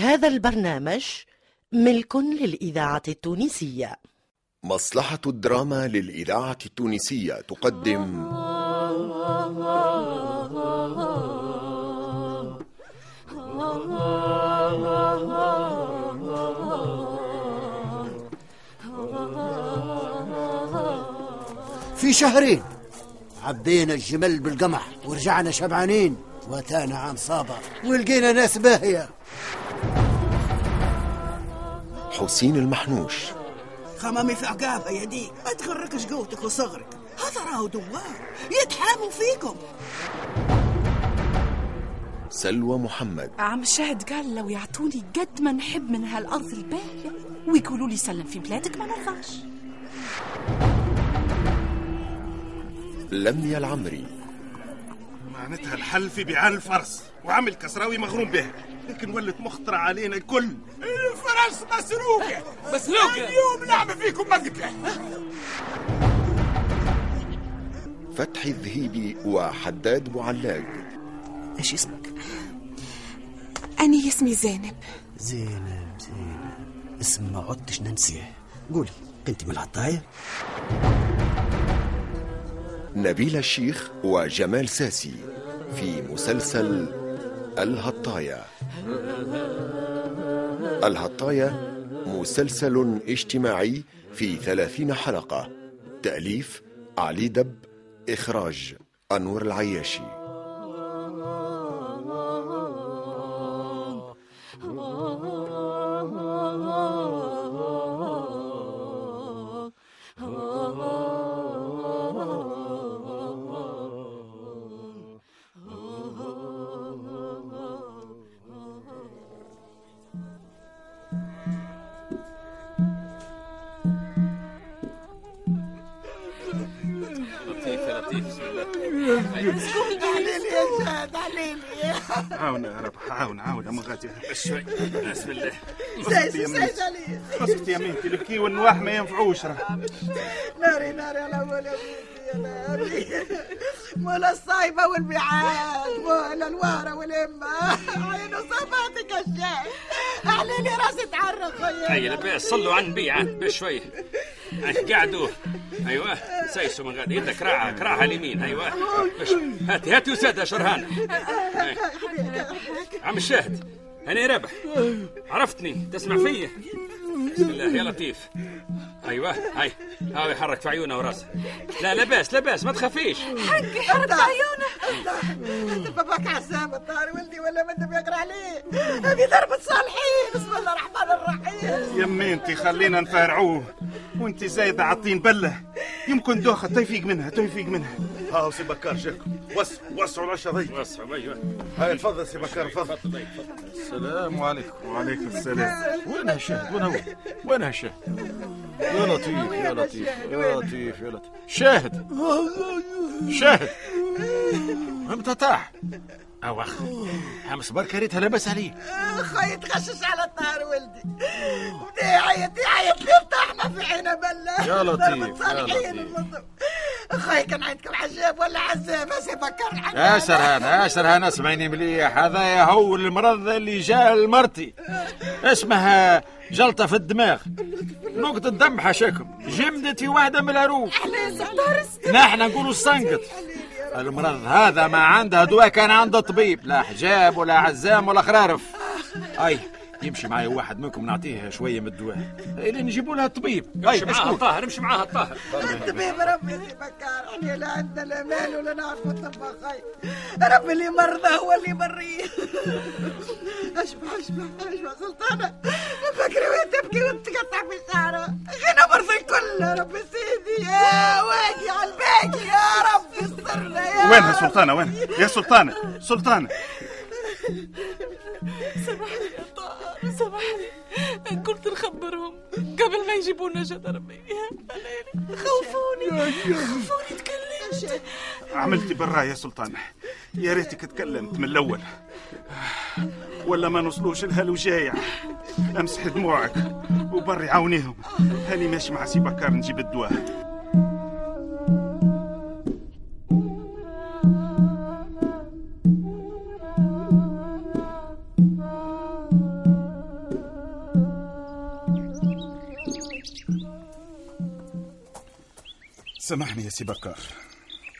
هذا البرنامج ملك للإذاعة التونسية. مصلحة الدراما للإذاعة التونسية تقدم. في شهرين عبينا الجمل بالقمح ورجعنا شبعانين واتانا عام صابر ولقينا ناس باهية. حسين المحنوش. خمامي في عقابة يا ديك ما تغركش قوتك وصغرك. هذا راهو دوار. يتحاموا فيكم. سلوى محمد. عم شاهد قال لو يعطوني قد ما نحب من هالأرض الباهية ويقولوا لي سلم في بلادك ما نرضاش. لميا العمري. معناتها الحل في بيعان الفرس وعمل كسراوي مغروم به. لكن ولت مخطرة علينا الكل. الفرس مسروقة. مسروقة؟ اليوم نعمل فيكم مقتلة فتحي الذهيبي وحداد معلاق إيش اسمك؟ أنا اسمي زينب. زينب زينب. اسم ما عدتش ننسيه. قولي كنت من العطاية؟ نبيل الشيخ وجمال ساسي في مسلسل الهطاية الهطاية مسلسل اجتماعي في ثلاثين حلقة تأليف علي دب إخراج أنور العياشي. عاون يا رب عاون عاون يا مغاتي شوي. بسم الله. سيد سيد علي. اسكت يا مينتي الكي والنواح ما ينفعوش راه. ناري ناري على مولا بيتي يا ناري مولا الصايبة والبيعات مولا الوارة والإمة. عينو صفاتك الشاي عليلي راسي تعرق هيا خيي لباس صلوا عن بيعة بشوي. أي، قعدوا أيوه سيسو من غادي يدك راعة كراعها اليمين. أيوه. هاتي هاتي وسادة شرهان. أي. عم الشاهد أنا رابح عرفتني تسمع فيا؟ بسم الله يا لطيف. أيوه هاي هاو يحرك في عيونه وراسه. لا لا بأس لا بأس ما تخافيش. حرد عيونه. باباك عسام الطاري ولدي ولا ما أنت بيقرأ عليه هذه ضربة صالحين بسم الله الرحمن الرحيم. يا مينتي خلينا نفارعوه وانت زايدة عطين بلة. يمكن دوخة تيفيق منها تيفيق منها. ها سي بكار جاكم وسعوا وسعوا العشاء ضيق وسعوا أيوه هاي تفضل سي بكار تفضل. السلام عليكم. وعليكم السلام. وين هالشاهد وين هو؟ وين هالشاهد يا لطيف يا لطيف يا لطيف يا لطيف. شاهد. شاهد. إمتى طاح أخ حمص بركه ريتها لبس عليه خويا تغشش على الطار ولدي. بدا يعيط يعيط يا لطيف، يا لطيف. كان عندكم عجاب ولا عزام سي بكر الحمد يا سرهان يا سرهان اسمعيني مليح. هذا هو المرض اللي جاء لمرتي اسمها جلطة في الدماغ. نقطة دم حشاكم جمدتي واحدة من العروق نحن نقولوا السنقط. المرض هذا ما عنده دواء كان عنده طبيب. لا حجاب ولا عزام ولا خرارف. أي. يمشي معي واحد منكم نعطيه شوية من الدواء. اللي نجيبوا لها الطبيب. اي امشي معاها الطاهر امشي معاها الطاهر. طبيب ربي سي بكر إحنا لا عندنا لا مال ولا نعرف الطب خي. ربي اللي مرضى هو اللي يبريه أشبع أشبع أشبع سلطانة. فكري وين تبكي وتقطع في شعرها غنى مرضى الكل. يا ربي سيدي يا واجي على الباقي يا ربي استرنا يا وينها رب. سلطانة وين يا سلطانة سلطانة. سامحني سامحني قلت نخبرهم قبل ما يجيبونا جدربي خوفوني. خوفوني تكلمت. عملتي برا يا سلطانة يا ريتك تكلمت من الأول. ولا ما نوصلوش لها الوجايع أمسح دموعك وبري عاونيهم. هاني ماشي مع سي بكار نجيب الدواء. سامحني يا سي بكار.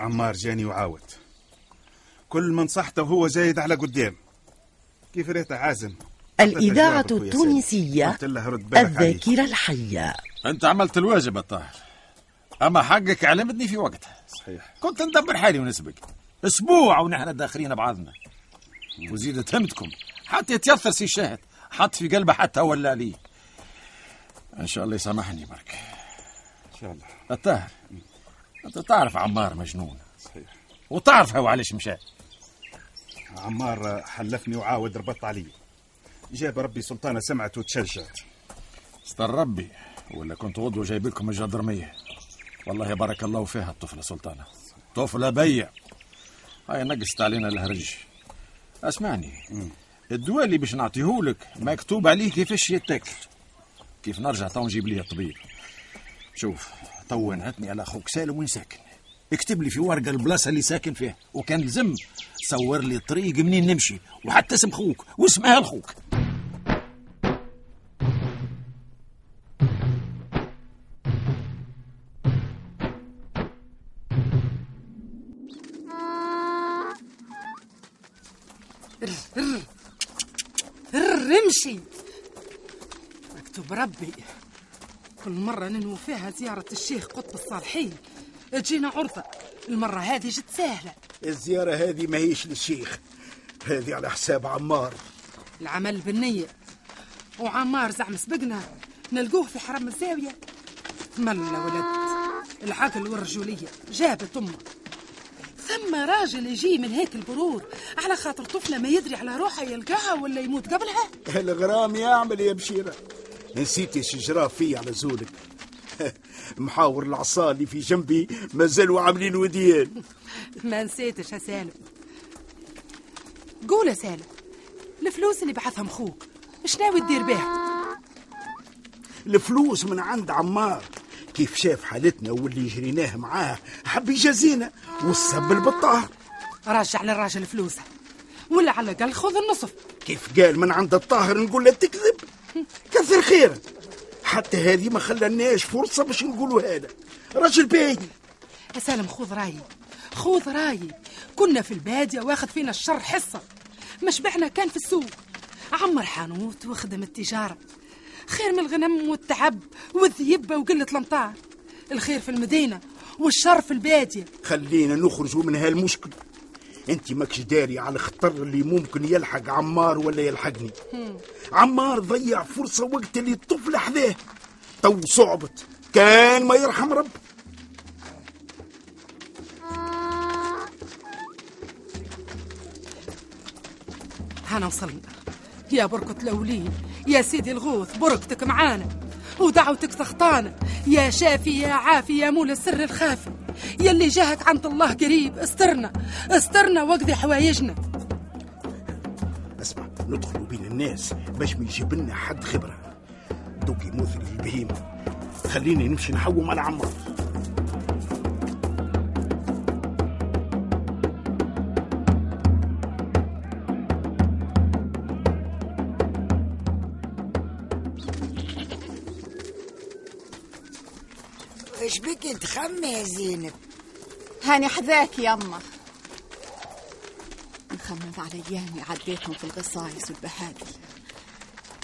عمار جاني وعاود. كل ما نصحته وهو زايد على قدام. كيف ريت عازم؟ الإذاعة. التونسية. الذاكرة الحية. أنت عملت الواجب الطاهر أما حقك علمتني في وقتها. صحيح. كنت ندبر حالي ونسبك. أسبوع ونحن داخلين بعضنا. وزيد تهمتكم. حتى يتيثر سي الشاهد حط في قلبه حتى ولا لي إن شاء الله يسامحني برك إن شاء الله. الطاهر أنت تعرف عمار مجنون. صحيح. وتعرف هو علاش مشى. عمار حلفني وعاود ربط علي. جاب ربي سلطانة سمعت وتشجعت استر ربي ولا كنت غدوة جايب لكم الجدرميه والله بارك الله فيها الطفلة سلطانة. طفلة بيع. هاي نقصت علينا الهرج. أسمعني الدواء اللي باش نعطيهولك مكتوب عليه كيفاش يتاكل. كيف نرجع تو نجيب لي الطبيب. شوف تو نهتني على أخوك سالم وين ساكن اكتب لي في ورقه البلاصه اللي ساكن فيها وكان لزم صور لي الطريق منين نمشي وحتى اسم خوك واسم أهل خوك رمشي مكتوب ربي كل مرة ننوي فيها زيارة الشيخ قطب الصالحين. تجينا عرضة المرة هذه جت سهلة. الزيارة هذه ما هيش للشيخ. هذه على حساب عمار. العمل بالنية. وعمار زعم سبقنا. نلقوه في حرم الزاوية ملا ولد. العقل والرجولية. جابت أمه ثم راجل يجي من هيك البرود على خاطر طفلة ما يدري على روحها يلقاها ولا يموت قبلها. الغرام يعمل يا بشيرة. نسيتي شجرة في على زولك. محاور العصا اللي في جنبي مازالوا عاملين وديان. ما نسيتش يا سالم. قول يا سالم الفلوس اللي بعثهم خوك إيش ناوي تدير بها؟ الفلوس من عند عمار. كيف شاف حالتنا واللي جريناه معاه حب يجازينا والسب بالطاهر رجع للراجل فلوسه ولا على الأقل خذ النصف. كيف قال من عند الطاهر نقول له تكذب؟ كثر خيرك حتى هذه ما خلناش فرصة باش نقولوا هذا. رجل باهي يا سالم خذ رأيي. خذ رأيي. كنا في البادية واخذ فينا الشر حصة. مشبعنا كان في السوق. عمر حانوت وخدم التجارة. خير من الغنم والتعب والذيبة وقلة الأمطار. الخير في المدينة والشر في البادية. خلينا نخرجوا من هالمشكل انت ماكش داري على الخطر اللي ممكن يلحق عمار ولا يلحقني. عمار ضيع فرصة وقت اللي الطفل حذاه. تو صعبت. كان ما يرحم رب. هنا وصلنا. يا بركة الأولين يا سيدي الغوث بركتك معانا. ودعوتك تخطانا. يا شافي يا عافي يا مول السر الخافي. يلي جاهك عند الله قريب. استرنا استرنا واقضي حوايجنا. اسمع ندخلوا بين الناس باش ما يجيب لنا حد خبرة. دوكي مثري البهيمة. خليني نمشي نحوم على عمار تخمي يا زينب. هاني حذاك يما مخمم على ايامي عديتهم في القصايص والبهادل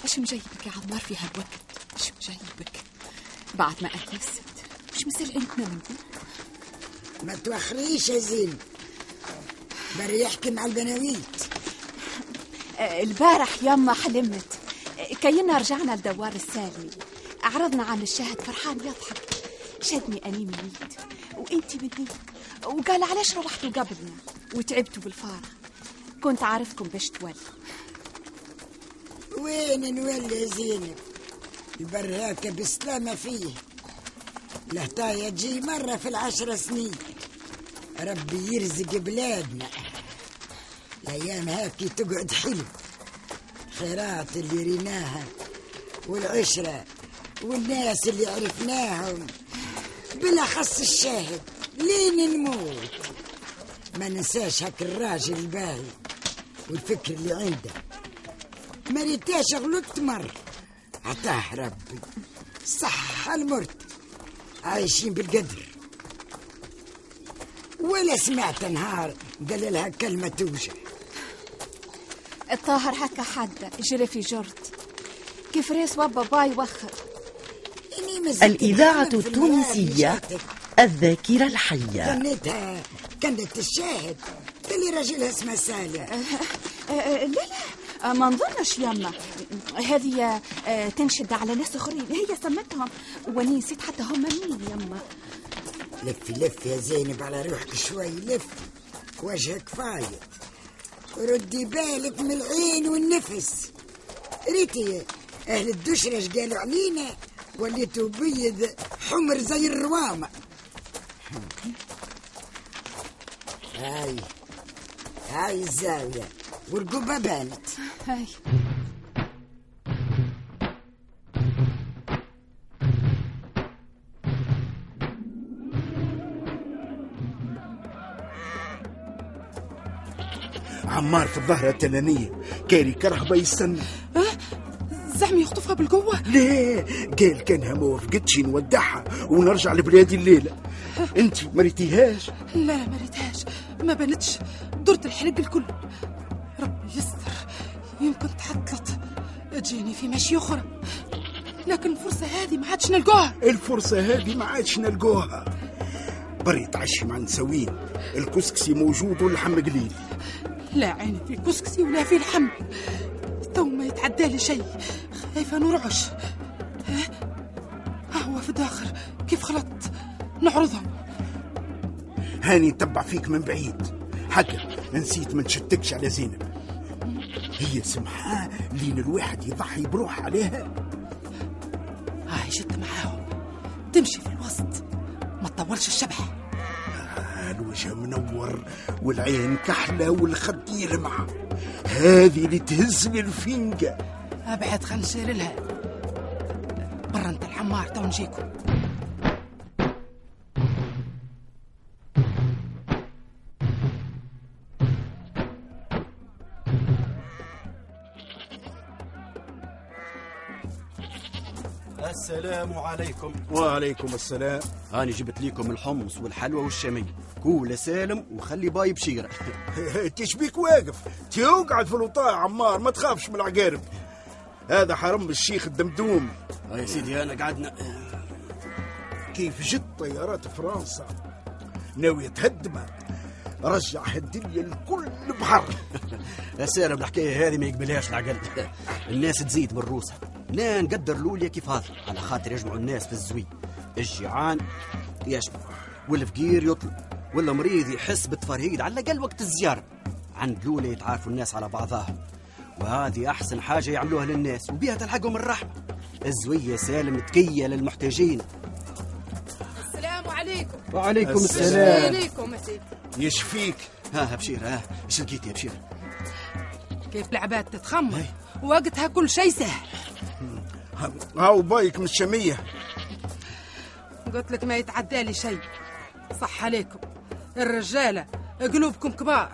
إيش مجيبك يا عمار في هالوقت؟ إيش مجيبك؟ بعد ما اتلست مش مثل أنت نمتي ما توخريش يا زينب. بري يحكي مع البناويت آه، البارح يما حلمت. آه، كينا رجعنا لدوار السالمي. عرضنا عن الشاهد فرحان يضحك. شدني أنيم ميت وانتي مني وقال علاش روحتوا قبلنا وتعبتوا بالفارغ كنت عارفكم باش تولوا وين نولي زينب؟ البراكة بسلامة فيه. الهتاية تجي مرة في العشر سنين. ربي يرزق بلادنا. الأيام هاكي تقعد حلو. خيرات اللي ريناها والعشرة والناس اللي عرفناهم. بالأخص الشاهد. لين نموت. ما ننساش هاك الراجل الباهي والفكر اللي عنده. ما ريتاش غلطت مرة. عطاه ربي. صح المرت. عايشين بالقدر. ولا سمعت نهار قال لها كلمة توجع. الطاهر هكا حد جري في جرد كيف ريس بابا باي وخر. الإذاعة التونسية الذاكرة الحية. كانتها كانت الشاهد. اللي راجلها اسمه سالم آه، آه، لا لا. آه، ما نظنش يما هذه تنشد على ناس آخرين. هي سمتهم. واني نسيت حتى هم مين يما لفي لفي يا زينب على روحك شوي لف. وجهك فايض ردي بالك من العين والنفس. ريتي أهل الدشرة اش قالوا علينا؟ وليتوا بيض حمر زي الروامة هاي. هاي الزاوية. والرقبة بانت هاي. عمار في الظهر التنانية. كاري كرهبة يستنى زعما يخطفها بالقوة. لا قال كانها ما وافقتش نودعها ونرجع لبلادي الليلة. انت ما ريتيهاش؟ لا لا ما ريتهاش. ما بانتش. درت الحلق الكل. ربي يستر. يمكن تحطلت تجيني في مشي أخرى. لكن الفرصة هذه ما عادش نلقاها الفرصة هذه ما عادش نلقوها. بري تعشي مع نسوين الكسكسي موجود واللحم قليل. لا عيني في كسكسي ولا في لحم تو ما يتعدى لي شيء. خايفة نرعش؟ هو في الداخل. كيف خلطت؟ نعرضهم هاني تبع فيك من بعيد. حكا نسيت ما نشتكش على زينب. هي سمحة لين الواحد يضحي بروح عليها. هاي جت معاهم. تمشي في الوسط. ما تطولش الشبح. الوجه منور والعين كحلة والخد يلمع هذه اللي تهز لي الفنجة ابعد خل نشير لها. برا أنت الحمار تو نجيكم السلام عليكم. وعليكم السلام. أنا جبت لكم الحمص والحلوى والشامي كول سالم وخلي باي بشيرة. تشبيك واقف. تقعد في الوطاء عمار ما تخافش من العقارب. هذا حرم الشيخ الدمدوم. آه يا سيدي أنا قعدنا. كيف جت طيارات فرنسا؟ ناوية تهدمها رجع هالدنيا الكل بحر. يا سالم الحكاية هذه ما يقبلهاش العقل. الناس تزيد من روسها. لا نقدر لوليا كيف هذا على خاطر يجمعوا الناس في الزوي. الجيعان يشبع والفقير يطلب ولا مريض يحس بالتفرهيد على الأقل وقت الزيارة. عند لوليا يتعارفوا الناس على بعضها. وهذه أحسن حاجة يعملوها للناس وبيها تلحقهم الرحمة. الزوية سالم تكية للمحتاجين. السلام عليكم. وعليكم السلام. عليكم سيدي يشفيك ها ها بشير ها إيش لقيت يا بشير؟ كيف العباد تتخمر؟ وقتها كل شيء سهل. هاو بايك من الشامية قلت لك ما يتعدى لي شيء صح عليكم. الرجالة قلوبكم كبار.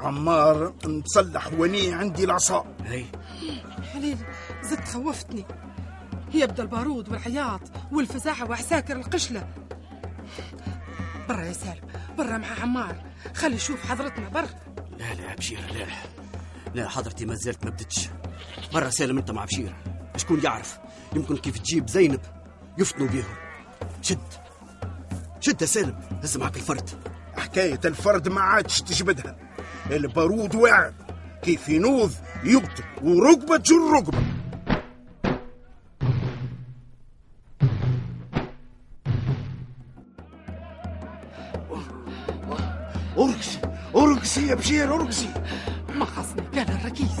عمار مصلح وني عندي العصا. هي. حليل زدت خوفتني. يبدا البارود والعياط والفزاعة وعساكر القشلة. برا يا سالم برا مع عمار. خلي يشوف حضرتنا برا. لا لا يا بشيرة لا لا. حضرتي ما زلت ما بدتش. مرة سالم انت مع بشيرة. شكون يعرف؟ يمكن كيف تجيب زينب يفتنوا بيهم. شد. شد يا سالم هز معك الفرد. حكاية الفرد ما عادش تجبدها. البارود واعر كيف ينوض يقتل وركبة تجر ركبة ارقصي ارقصي يا بشير ارقصي ما خصني كان الركيز.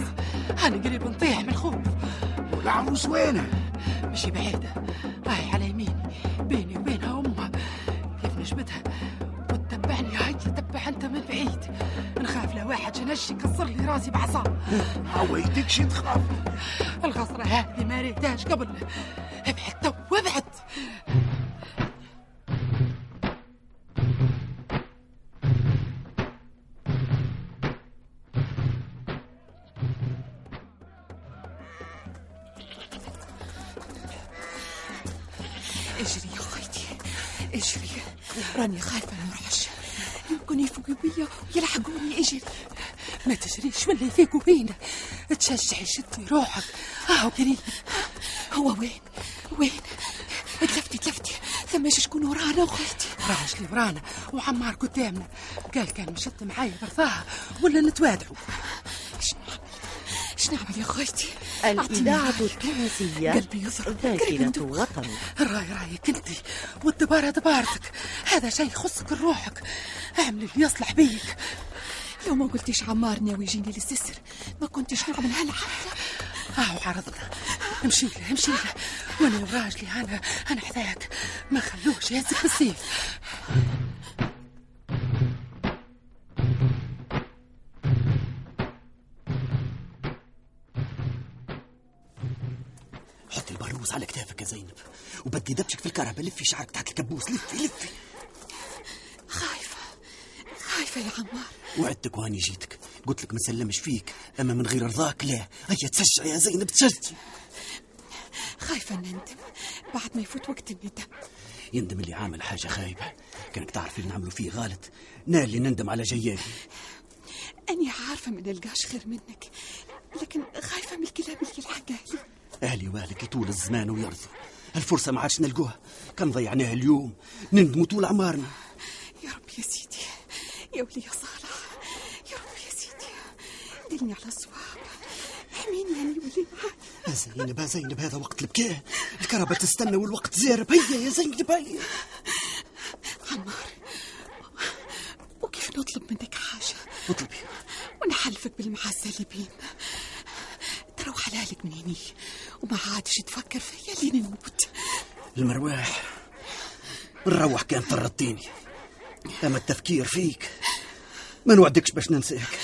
أنا قريب نطيح من الخوف والعروس وينها مشي بعيدة هاي على يميني جنش يكسر لي راسي بعصا؟ عويتكش تخاف؟ الغصرة هذه ما ريتهاش قبل. ابعد تو وابعد اجري يا خيتي اجري. راني خايفة ما نروحش يمكن يفوقوا بيا ويلحقوني اجري. ما تجريش ولا يفيقوا هنا تشجعي شدي روحك. اهو قريب هو وين؟ وين؟ تلفتي تلفتي ثم شكون ورانا وخيتي راجلي ورانا. وعمار قدامنا. قال كان مشد معايا برثاها ولا نتوادعوا. شنو نعمل؟ يا خويتي؟ الإذاعة التونسية قلبي يضرب ذاكرة وطن الراي رايك انت والدبارة دبارتك. هذا شيء يخصك لروحك اعمل اللي يصلح بيك. لو ما قلتيش عمار ناوي يجيني للسسر ما كنتش نعمل هالحفلة اهو عرضنا امشي له امشي له وأنا وراجلي أنا أنا حذاك. ما خلوش يهزك بالسيف. حطي البروز على كتافك يا زينب وبدي دبشك في الكهرباء لفي شعرك تحت الكبوس لفي لفي. خايفة يا عمار؟ وعدتك وهاني جيتك. قلت لك ما سلمش فيك. أما من غير رضاك لا. هيا تشجع يا زينب تشجع خايفة نندم بعد ما يفوت وقت الندم. يندم اللي عامل حاجة خايبة. كانك تعرف اللي نعملوا فيه غلط. نال اللي نندم على جيالي. أني عارفة ما نلقاش خير منك. لكن خايفة من الكلام اللي يلحقها لي أهلي والك يطول الزمان ويرضوا. الفرصة ما عادش نلقوها. كان ضيعناها اليوم. نندموا طول عمارنا. يا رب يا سيدي. يا ولي يا صالح. يا رب يا سيدي. دلني على الصواب. احميني يعني ولي. معاك يا زينب يا زينب هذا وقت البكاء. الكهرباء تستنى والوقت زارب هيا يا زينب هيا. عمار وكيف نطلب منك حاجة؟ اطلبي ونحلفك بالمعزة اللي بينا تروح حلالك من هني وما عادش تفكر فيا لين نموت. المرواح. نروح كان طردتيني أما التفكير فيك. ما نوعدكش باش ننساك.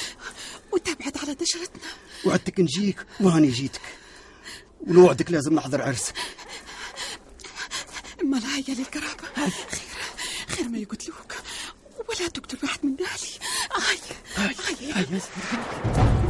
وتبعد على دجرتنا وعدتك نجيك وهاني جيتك. ونوعدك لازم نحضر عرسك اما الهيا للقرابة خير خير ما يقتلوك. ولا تقتل واحد من أهلي. هيا هيا هيا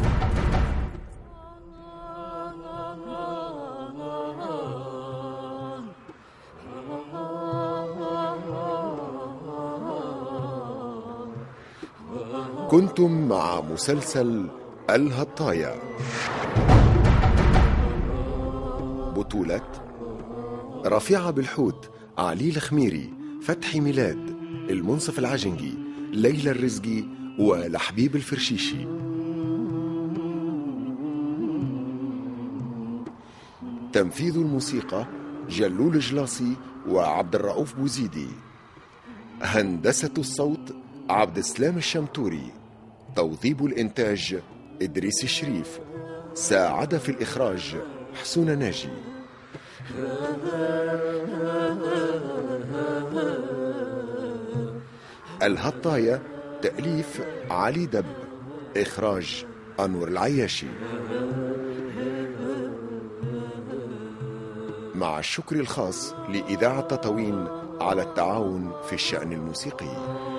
كنتم مع مسلسل الهطايا. بطولة رفيعة بالحوت علي الخميري فتحي ميلاد المنصف العجنجي ليلى الرزقي ولحبيب الفرشيشي. تنفيذ الموسيقى جلول جلاصي وعبد الرؤوف بوزيدي. هندسة الصوت عبد السلام الشمتوري. توظيب الإنتاج إدريس الشريف. ساعد في الإخراج حسون ناجي. الهطاية تأليف علي دب. إخراج أنور العياشي. مع الشكر الخاص لإذاعة تطاوين على التعاون في الشأن الموسيقي.